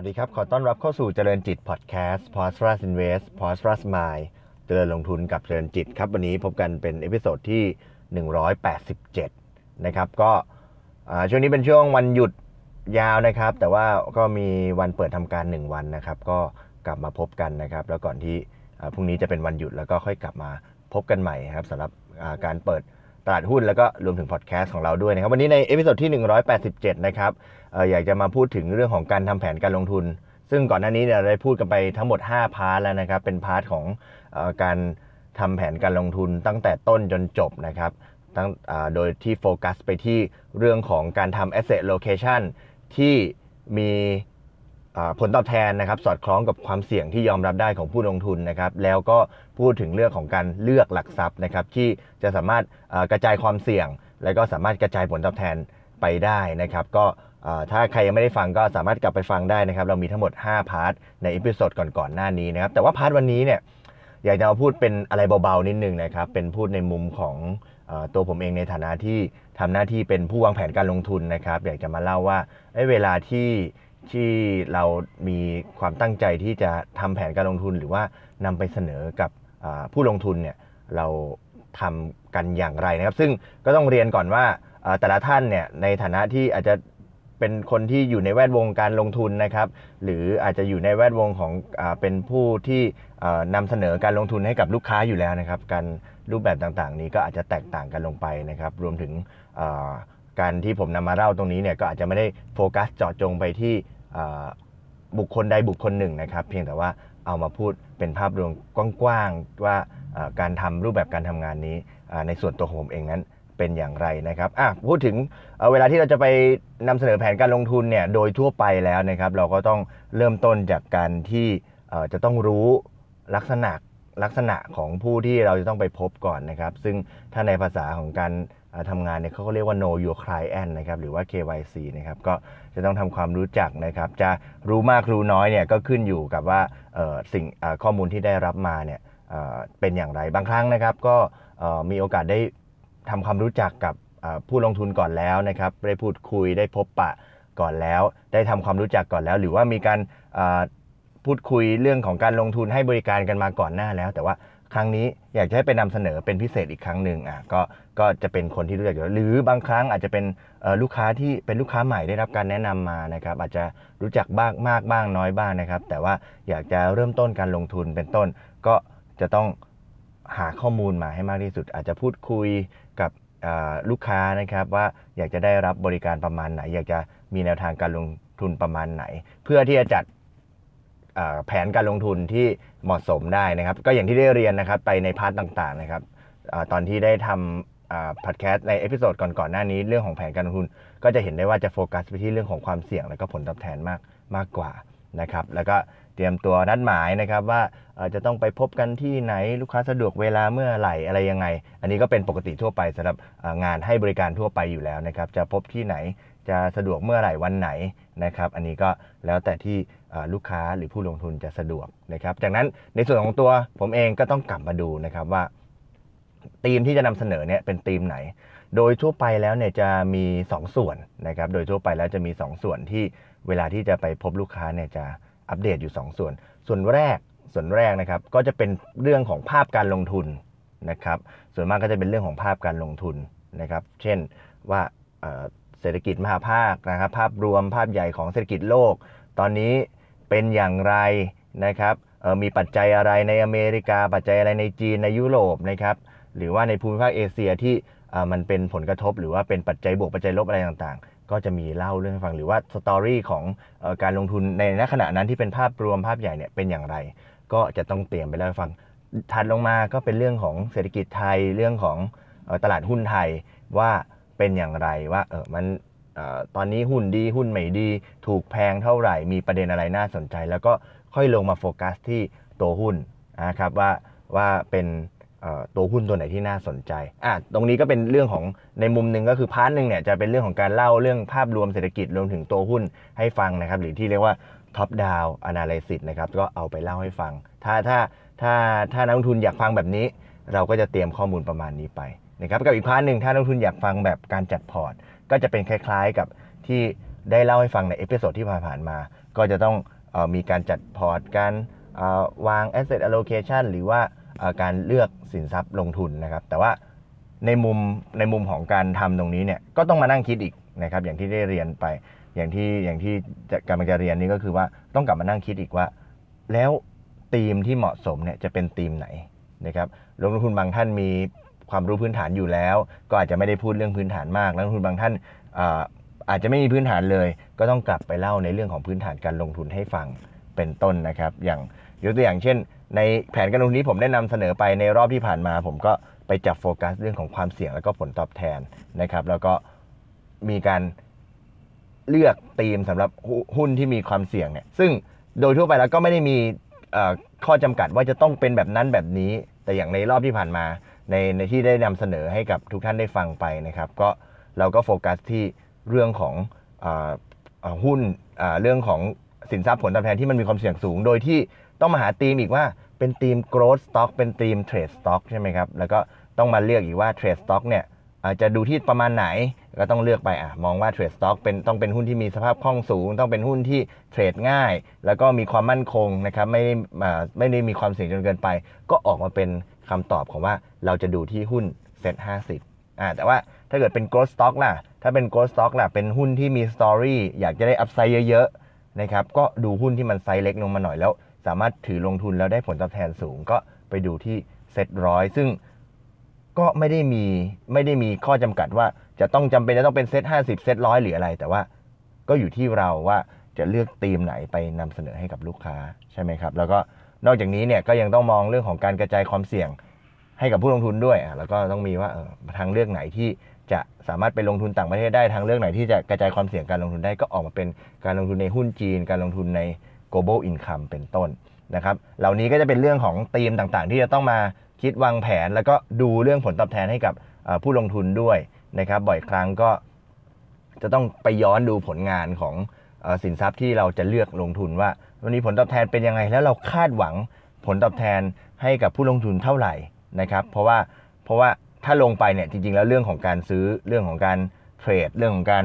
สวัสดีครับ ขอต้อนรับเข้าสู่เจริญจิตพอดแคสต์ p o s t r u s Invest p o s t r u s Mind เจริญลงทุนกับเจริญจิตครับ วันนี้พบกันเป็น episode ที่ 187 นะครับ ก็ช่วงนี้เป็นช่วงวันหยุดยาวนะครับ แต่ว่าก็มีวันเปิดทำการ 1 วันนะครับ ก็กลับมาพบกันนะครับ แล้วก่อนที่พรุ่งนี้จะเป็นวันหยุดแล้วก็ค่อยกลับมาพบกันใหม่ครับสำหรับการเปิด ตลาดหุ้นแล้วก็รวมถึงพอดแคสต์ของเราด้วยนะครับ วันนี้ใน episode ที่ 187 นะครับอออยากจะมาพูดถึงเรื่องของการทำแผนการลงทุน ซึ่งก่อนหน้านี้เราได้พูดกันไปทั้งหมด 5 part แล้วนะครับ เป็น part ของออการทำแผนการลงทุนตั้งแต่ต้นจนจบนะครับตั้งโดยที่โฟกัสไปที่เรื่องของการทำ asset allocation ที่มี ผลตอบแทนนะครับสอดคล้องกับความเสี่ยงที่ยอมรับได้ของผู้ลงทุนนะครับแล้วก็พูดถึงเรื่องของการเลือกหลักทรัพย์นะครับที่จะสามารถกระจายความเสี่ยง และก็สามารถกระจายผลตอบแทนไปได้นะครับก็ถ้าใครยังไม่ได้ฟังก็สามารถกลับไปฟังได้นะครับเรามีทั้งหมด 5 part ใน episode ก่อนๆหน้านี้นะครับแต่ว่า part วันนี้เนี่ยอยากจะมาพูดเป็นอะไรเบาๆนิดนึงนะครับเป็นพูดในมุมของอตัวผมเองในฐานะที่ทำหน้าที่เป็นผู้วางแผนการลงทุนนะครับอยากจะมาเล่าว่าเวลาที่ ที่เรามีความตั้งใจที่จะทำแผนการลงทุนหรือว่านำไปเสนอกับผู้ลงทุนเนี่ยเราทำกันอย่างไรนะครับ ซึ่งก็ต้องเรียนก่อนว่าแต่ละท่านเนี่ยในฐานะที่อาจจะเป็นคนที่อยู่ในแวดวงการลงทุนนะครับ หรืออาจจะอยู่ในแวดวงของอเป็นผู้ที่เอ่อนำเสนอการลงทุนให้กับลูกค้าอยู่แล้วนะครับ การรูปแบบต่างๆ นี้ก็อาจจะแตกต่างกันลงไปนะครับ รวมถึงการที่ผมนำมาเล่าตรงนี้เนี่ยก็อาจจะไม่ได้โฟกัสเจาะจงไปที่ บุคคลใดบุคคลหนึ่งนะครับ เพียงแต่ว่าเอามาพูดเป็นภาพรวมกว้างๆว่าการทำรูปแบบการทำงานนี้ในส่วนตัวของผมเองนั้นเป็นอย่างไรนะครับอะพูดถึงเเวลาที่เราจะไปนำเสนอแผนการลงทุนเนี่ยโดยทั่วไปแล้วนะครับ เราก็ต้องเริ่มต้นจากการที่จะต้องรู้ลักษณะลักษณะของผู้ที่เราจะต้องไปพบก่อนนะครับ ซึ่งถ้าในภาษาของการ ทำงานเนี่ยเขาก็เรียกว่า know your client นะครับหรือว่า KYC นะครับก็จะต้องทำความรู้จักนะครับ จะรู้มากรู้น้อยเนี่ยก็ขึ้นอยู่กับว่าสิ่งข้อมูลที่ได้รับมาเนี่ยเป็นอย่างไรบางครั้งนะครับ ก็มีโอกาสได้ทำความรู้จักกับผู้ลงทุนก่อนแล้วนะครับได้พูดคุยได้พบปะก่อนแล้ว ได้ทำความรู้จักก่อนแล้ว หรือว่ามีการพูดคุยเรื่องของการลงทุนให้บริการกันมาก่อนหน้าแล้ว แต่ว่า ครั้งนี้อยากจะให้ไปนำเสนอเป็นพิเศษอีกครั้งหนึ่งอะก็ก็จะเป็นคนที่รู้จักอยู่หรือบางครั้งอาจจะเป็นลูกค้าที่เป็นลูกค้าใหม่ได้รับการแนะนำมานะครับ อาจจะรู้จักบ้างมากบ้างน้อยบ้างนะครับ แต่ว่าอยากจะเริ่มต้นการลงทุนเป็นต้น ก็จะต้องหาข้อมูลมาให้มากที่สุด อาจจะพูดคุยกับลูกค้านะครับว่าอยากจะได้รับบริการประมาณไหน อยากจะมีแนวทางการลงทุนประมาณไหน เพื่อที่จะจัด แผนการลงทุนที่เหมาะสมได้นะครับ ก็อย่างที่ได้เรียนนะครับไปในพาร์ทต่างๆนะครับอตอนที่ได้ทำพอดแคสต์ใน episode ก่อนๆหน้านี้เรื่องของแผนการลงทุน ก็จะเห็นได้ว่าจะโฟกัสไปที่เรื่องของความเสี่ยงและก็ผลตอบแทนมากมากกว่านะครับ แล้วก็เตรียมตัวนัดหมายนะครับว่าจะต้องไปพบกันที่ไหนลูกค้าสะดวกเวลาเมื่อไหร่อะไรยังไง อันนี้ก็เป็นปกติทั่วไปสำหรับงานให้บริการทั่วไปอยู่แล้วนะครับ จะพบที่ไหน จะสะดวกเมื่อไหร่วันไหนนะครับ อันนี้ก็แล้วแต่ที่ลูกค้าหรือผู้ลงทุนจะสะดวกนะครับ จากนั้นในส่วนของตัวผมเองก็ต้องกลับมาดูนะครับว่าธีมที่จะนำเสนอเนี่ยเป็นธีมไหน โดยทั่วไปแล้วเนี่ยจะมี 2 ส่วนนะครับ โดยทั่วไปแล้วจะมี 2 ส่วนที่เวลาที่จะไปพบลูกค้าเนี่ยจะอัปเดตอยู่ 2 ส่วน ส่วนแรกส่วนแรกนะครับ ก็จะเป็นเรื่องของภาพการลงทุนนะครับ ส่วนมากก็จะเป็นเรื่องของภาพการลงทุนนะครับ เช่นว่า เศรษฐกิจมหาภาคนะครับ ภาพรวมภาพใหญ่ของเศรษฐกิจโลก ตอนนี้เป็นอย่างไรนะครับมีปัจจัยอะไรในอเมริกา ปัจจัยอะไรในจีนในยุโรปนะครับหรือว่าในภูมิภาคเอเชียที่มันเป็นผลกระทบ หรือว่าเป็นปัจจัยบวกปัจจัยลบอะไรต่างๆ ก็จะมีเล่าเรื่องให้ฟังหรือว่าสตอรี่ของอการลงทุนในณขณะนั้นที่เป็นภาพรวมภาพใหญ่เนี่ยเป็นอย่างไร ก็จะต้องเตรียมไปแล้วให้ฟังถัดลงมาก็เป็นเรื่องของเศรษฐกิจไทยเรื่องของตลาดหุ้นไทยว่า เป็นอย่างไรว่าเออมันเออตอนนี้หุ้นดีหุ้นไม่ดี ถูกแพงเท่าไหร่มีประเด็นอะไรน่าสนใจ แล้วก็ค่อยลงมาโฟกัสที่ตัวหุ้นนะครับว่าว่าเป็นเอ่อตัวหุ้นตัวไหนที่น่าสนใจอะตรงนี้ก็เป็นเรื่องของในมุมหนึ่งก็คือ part หนึ่งเนี่ยจะเป็นเรื่องของการเล่าเรื่องภาพรวมเศรษฐกิจรวมถึงตัวหุ้นให้ฟังนะครับ หรือที่เรียกว่าท็อปดาว w อนาลิซิสนะครับก็เอาไปเล่าให้ฟัง ถ้าถ้าถ้าถ้านักลงทุนอยากฟังแบบนี้ เราก็จะเตรียมข้อมูลประมาณนี้ไป นะครับกับอีก part หนึ่งถ้านักลงทุนอยากฟังแบบการจัดพอร์ต ก็จะเป็นคล้ายๆกับที่ได้เล่าให้ฟังใน episode ที่ผ่านๆมา ก็จะต้องออมีการจัดพอร์ตการวาง asset allocation หรือว่าการเลือกสินทรัพย์ลงทุนนะครับ แต่ว่าในมุมในมุมของการทำตรงนี้เนี่ยก็ต้องมานั่งคิดอีกนะครับอย่างที่ได้เรียนไปอย่างที่อย่างที่กำลังจะเรียนนี่ก็คือว่าต้องกลับมานั่งคิดอีกว่า แล้วธีมที่เหมาะสมเนี่ยจะเป็นธีมไหนนะครับลงทุนบางท่านมี ความรู้พื้นฐานอยู่แล้ว ก็อาจจะไม่ได้พูดเรื่องพื้นฐานมากนักลงทุนบางท่านอาอาจจะไม่มีพื้นฐานเลย ก็ต้องกลับไปเล่าในเรื่องของพื้นฐานการลงทุนให้ฟังเป็นต้นนะครับ อย่างยกตัวอย่างเช่น ในแผนการลงทุนนี้ผมได้นำเสนอไปในรอบที่ผ่านมา ผมก็ไปจับโฟกัสเรื่องของความเสี่ยงแล้วก็ผลตอบแทนนะครับ แล้วก็มีการเลือกธีมสำหรับหุ้นที่มีความเสี่ยงเนี่ยซึ่งโดยทั่วไปแล้วก็ไม่ได้มีข้อจำกัดว่าจะต้องเป็นแบบนั้นแบบนี้ แต่อย่างในรอบที่ผ่านมา ในในที่ได้นำเสนอให้กับทุกท่านได้ฟังไปนะครับ ก็เราก็โฟกัสที่เรื่องของออหุ้นเรื่องของสินทรัพย์ผลตอบแทนที่มันมีความเสี่ยงสูง โดยที่ต้องมาหาธีมอีกว่าเป็นธีม growth stock เป็นธีม trade stock ใช่ไหมครับ แล้วก็ต้องมาเลือกอีกว่า trade stock เนี่ยจะดูที่ประมาณไหนก็ต้องเลือกไปอะมองว่า trade stock เป็นต้องเป็นหุ้นที่มีสภาพคล่องสูง ต้องเป็นหุ้นที่เทรดง่าย แล้วก็มีความมั่นคงนะครับไม่ได้ไม่ได้มีความเสี่ยงจนเกินไป ก็ออกมาเป็น คำตอบของว่าเราจะดูที่หุ้นเซ็ต50อ่าแต่ว่าถ้าเกิดเป็น growth stock ล่ะ ถ้าเป็น growth stock ล่ะ เป็นหุ้นที่มี story อยากจะได้ upside เยอะๆนะครับ ก็ดูหุ้นที่มันไซส์เล็กลงมาหน่อยแล้ว สามารถถือลงทุนแล้วได้ผลตอบแทนสูง ก็ไปดูที่เซ็ตร้อยซึ่งก็ไม่ได้มีไม่ได้มีข้อจำกัดว่าจะต้องจำเป็นจะต้องเป็นเซ็ตห้าสิบเซ็ตร้อยหรืออะไร แต่ว่าก็อยู่ที่เราว่าจะเลือกธีมไหนไปนำเสนอให้กับลูกค้าใช่ไหมครับ แล้วก็ นอกจากนี้เนี่ยก็ยังต้องมองเรื่องของการกระจายความเสี่ยงให้กับผู้ลงทุนด้วย แล้วก็ต้องมีว่าทางเลือกไหนที่จะสามารถไปลงทุนต่างประเทศได้ทางเลือกไหนที่จะกระจายความเสี่ยงการลงทุนได้ก็ออกมาเป็นการลงทุนในหุ้นจีน การลงทุนใน global income เป็นต้นนะครับ เหล่านี้ก็จะเป็นเรื่องของธีมต่างๆ ที่จะต้องมาคิดวางแผน แล้วก็ดูเรื่องผลตอบแทนให้กับผู้ลงทุนด้วยนะครับ บ่อยครั้งก็จะต้องไปย้อนดูผลงานของอสินทรัพย์ที่เราจะเลือกลงทุนว่า วันนี้ผลตอบแทนเป็นยังไง แล้วเราคาดหวังผลตอบแทนให้กับผู้ลงทุนเท่าไหร่นะครับ เพราะว่าเพราะว่าถ้าลงไปเนี่ยจริง ๆ แล้วเรื่องของการซื้อเรื่องของการเทรดเรื่องของการ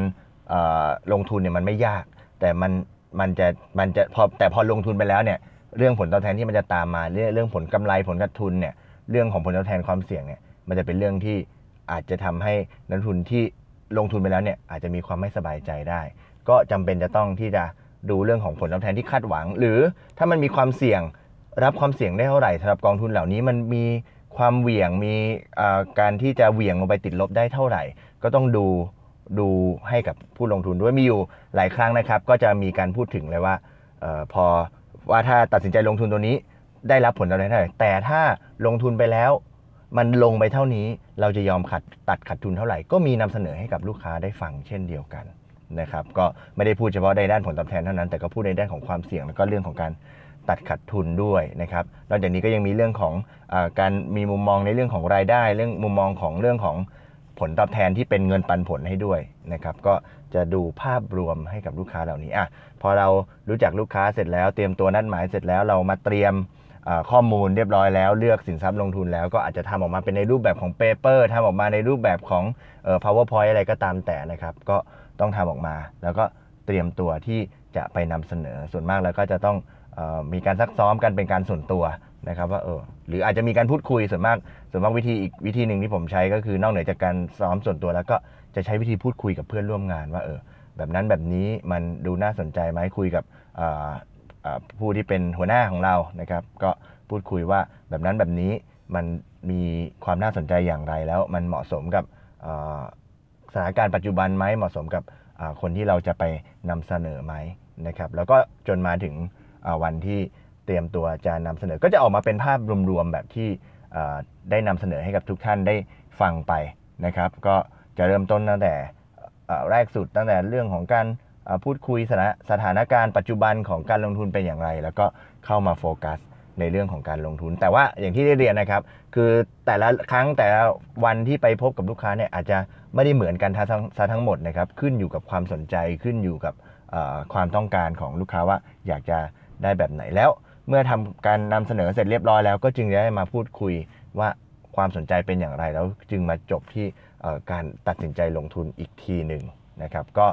ลงทุนเนี่ยมันไม่ยาก แต่มันมันจะมันจะพอแต่พอลงทุนไปแล้วเนี่ยเรื่องผลตอบแทนที่มันจะตามมาเรื่องเรื่องผลกำไรผลขาดทุนเนี่ยเรื่องของผลตอบแทนความเสี่ยงเนี่ยมันจะเป็นเรื่องที่อาจจะทำให้นักลงทุนที่ลงทุนไปแล้วเนี่ยอาจจะมีความไม่สบายใจได้ ก็จำเป็นจะต้องที่จะ ดูเรื่องของผลตอบแทนที่คาดหวัง หรือถ้ามันมีความเสี่ยงรับความเสี่ยงได้เท่าไหร่สำหรับกองทุนเหล่านี้มันมีความเหวี่ยงมีการที่จะเหวี่ยงลงไปติดลบได้เท่าไหร่ ก็ต้องดูดูให้กับผู้ลงทุนด้วยมีอยู่หลายครั้งนะครับ ก็จะมีการพูดถึงเลยว่าออพอว่าถ้าตัดสินใจลงทุนตัวนี้ได้รับผลตอบแทนเท่าไหร่แต่ถ้าลงทุนไปแล้ว มันลงไปเท่านี้เราจะยอมขัดตัดขัดทุนเท่าไหร่ ก็มีนำเสนอให้กับลูกค้าได้ฟังเช่นเดียวกัน นะครับก็ไม่ได้พูดเฉพาะในด้านผลตอบแทนเท่านั้นแต่ก็พูดในด้านของความเสี่ยงแล้วก็เรื่องของการตัดขัดทุนด้วยนะครับ นอกจากนี้ก็ยังมีเรื่องของอการมีมุมมองในเรื่องของรายได้ เรื่องมุมมองของเรื่องของผลตอบแทนที่เป็นเงินปันผลให้ด้วยนะครับ ก็จะดูภาพรวมให้กับลูกค้าเหล่านี้อะพอเรารู้จักลูกค้าเสร็จแล้ว เตรียมตัวนัดหมายเสร็จแล้วเรามาเตรียมข้อมูลเรียบร้อยแล้วเลือกสินทรัพย์ลงทุนแล้วก็อาจจะทำออกมาเป็นในรูปแบบของเปเปอร์ทำออกมาในรูปแบบของ powerpoint อะไรก็ตามแต่นะครับ ก็ ต้องทำออกมา แล้วก็เตรียมตัวที่จะไปนำเสนอส่วนมากแล้วก็จะต้องออมีการซักซ้อมกันเป็นการส่วนตัวนะครับว่าเออหรืออาจจะมีการพูดคุยส่วนมากส่วนมากวิธีอีกวิธีหนึ่งที่ผมใช้ก็คือนอกเหนือจากการซ้อมส่วนตัว แล้วก็จะใช้วิธีพูดคุยกับเพื่อนร่วมงานว่าเออแบบนั้นแบบนี้มันดูน่าสนใจไหมคุยกับผู้ที่เป็นหัวหน้าของเรานะครับ ก็พูดคุยว่าแบบนั้นแบบนี้มันมีความน่าสนใจอย่างไรแล้วมันเหมาะสมกับ สถานการณ์ปัจจุบันไหมเหมาะสมกับคนที่เราจะไปนำเสนอไหมนะครับแล้วก็จนมาถึงวันที่เตรียมตัวจะนำเสนอ ก็จะออกมาเป็นภาพรวมๆแบบที่ได้นำเสนอให้กับทุกท่านได้ฟังไปนะครับ ก็จะเริ่มต้นตั้งแต่แรกสุดตั้งแต่เรื่องของการพูดคุยสถานการณ์ปัจจุบันของการลงทุนเป็นอย่างไร แล้วก็เข้ามาโฟกัส ในเรื่องของการลงทุน แต่ว่าอย่างที่ได้เรียนนะครับ คือแต่ละครั้งแต่ละวันที่ไปพบกับลูกค้าเนี่ยอาจจะไม่ได้เหมือนกันทั้งทั้งหมดนะครับขึ้นอยู่กับความสนใจขึ้นอยู่กับความต้องการของลูกค้าว่าอยากจะได้แบบไหนแล้ว เมื่อทำการนำเสนอเสร็จเรียบร้อยแล้ว ก็จึงได้มาพูดคุยว่าความสนใจเป็นอย่างไรแล้วจึงมาจบที่การตัดสินใจลงทุนอีกทีหนึ่งนะครับก็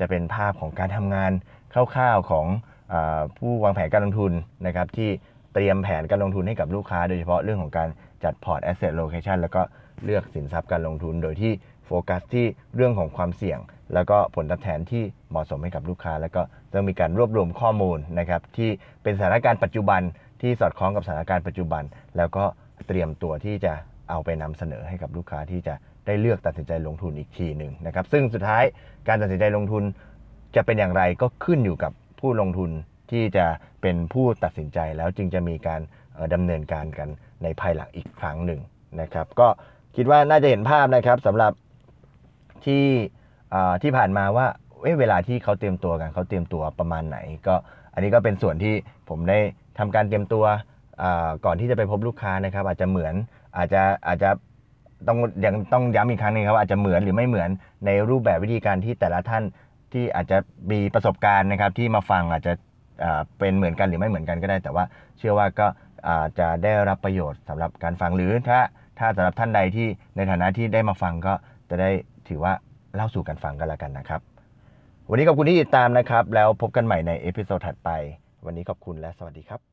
จะเป็นภาพของการทำงานคร่าวๆของอผู้วางแผนการลงทุนนะครับที่ เตรียมแผนการลงทุนให้กับลูกค้า โดยเฉพาะเรื่องของการจัดพอร์ต asset location แล้วก็เลือกสินทรัพย์การลงทุน โดยที่โฟกัสที่เรื่องของความเสี่ยง แล้วก็ผลตอบแทนที่เหมาะสมให้กับลูกค้า แล้วก็ต้องมีการรวบรวมข้อมูลนะครับที่เป็นสถานการณ์ปัจจุบันที่สอดคล้องกับสถานการณ์ปัจจุบัน แล้วก็เตรียมตัวที่จะเอาไปนำเสนอให้กับลูกค้าที่จะได้เลือกตัดสินใจลงทุนอีกทีหนึ่งนะครับซึ่งสุดท้ายการตัดสินใจลงทุนจะเป็นอย่างไรก็ขึ้นอยู่กับผู้ลงทุน ที่จะเป็นผู้ตัดสินใจแล้วจึงจะมีการเอ่อดำเนินการกันในภายหลังอีกครั้งหนึ่งนะครับ ก็คิดว่าน่าจะเห็นภาพนะครับสำหรับที่ที่ผ่านมาว่าเเวลาที่เขาเตรียมตัวกันเขาเตรียมตัวประมาณไหน ก็อันนี้ก็เป็นส่วนที่ผมได้ทำการเตรียมตัวก่อนที่จะไปพบลูกค้านะครับ อาจจะเหมือนอาจจะอาจจะต้องยังต้องย้ำอีกครั้งหนึงครับอาจจะเหมือนหรือไม่เหมือนในรูปแบบวิธีการที่แต่ละท่านที่อาจจะมีประสบการณ์นะครับ ที่มาฟังอาจจะ เป็นเหมือนกันหรือไม่เหมือนกันก็ได้ แต่ว่าเชื่อว่าก็อาจจะได้รับประโยชน์สำหรับการฟังหรือถ้าถ้าสำหรับท่านใดที่ในฐานะที่ได้มาฟังก็จะได้ถือว่าเล่าสู่กันฟังกันแล้วกันนะครับ วันนี้ขอบคุณที่ติดตามนะครับ แล้วพบกันใหม่ใน episode ถัดไป วันนี้ขอบคุณและสวัสดีครับ